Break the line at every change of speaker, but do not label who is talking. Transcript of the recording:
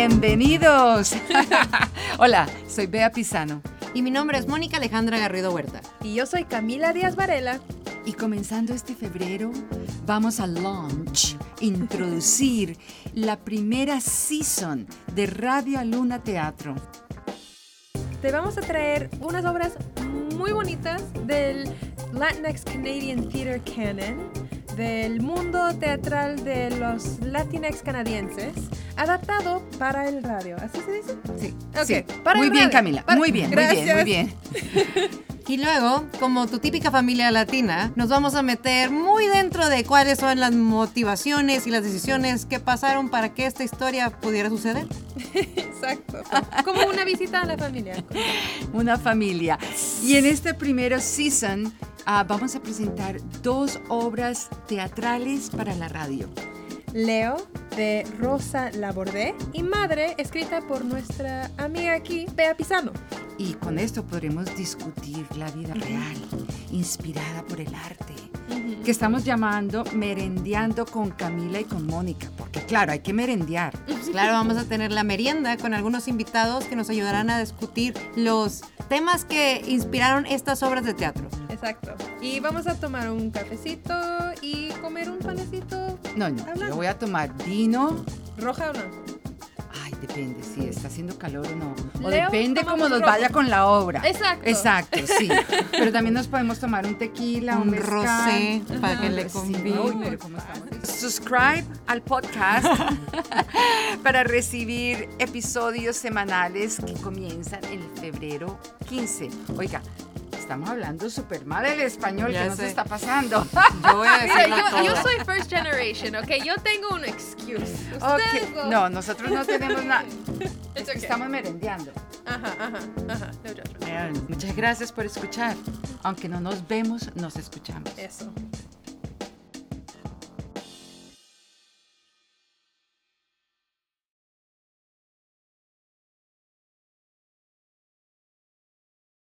Bienvenidos. Hola, soy Bea Pisano.
Y mi nombre es Mónica Alejandra Garrido Huerta.
Y yo soy Camila Díaz Varela.
Y comenzando este febrero, vamos a launch, introducir la primera season de Radio Luna Teatro.
Te vamos a traer unas obras muy bonitas del Latinx Canadian Theatre Canon, del mundo teatral de los Latinx canadienses, adaptado para el radio. ¿Así se dice?
Sí,
Ok,
sí.
para
muy
el
bien,
radio.
Camila.
Para-
Muy bien, muy bien, muy
Gracias.
bien.
Y luego, como tu típica familia latina, nos vamos a meter muy dentro de cuáles son las motivaciones y las decisiones que pasaron para que esta historia pudiera suceder.
Exacto. Como una visita a la familia.
Una familia. Y en este primero season ah, vamos a presentar dos obras teatrales para la radio.
Leo, de Rosa Labordé, y Madre, escrita por nuestra amiga aquí, Bea Pisano.
Y con esto podremos discutir la vida real, inspirada por el arte, que estamos llamando Merendeando con Camila y con Mónica, porque claro, hay que merendear.
Pues claro, vamos a tener la merienda con algunos invitados que nos ayudarán a discutir los temas que inspiraron estas obras de teatro.
Exacto. Y vamos a tomar un cafecito y comer un panecito
No, no,
Hablando.
yo voy a tomar vino.
roja o no.
Ay, depende si está haciendo calor o no. O
Leo,
depende cómo nos
rojo.
vaya con la obra.
Exacto.
Exacto, sí. Pero también nos podemos tomar un tequila, un,
rosé para que le
sí.
combine.
Uy, pero ¿cómo estamos? Subscribe al podcast para recibir episodios semanales que comienzan en febrero 15. Oiga, estamos hablando súper mal el español,
Ya
¿qué nos
sé.
está pasando?
Yo voy a
Mira, yo, soy first generation, ¿ok? Yo tengo un excuse.
Ok,
Ustedes dos-
No, nosotros no tenemos nada.
Okay.
Estamos merendeando.
Ajá, ajá, ajá. No.
Muchas gracias por escuchar. Aunque no nos vemos, nos escuchamos.
Eso.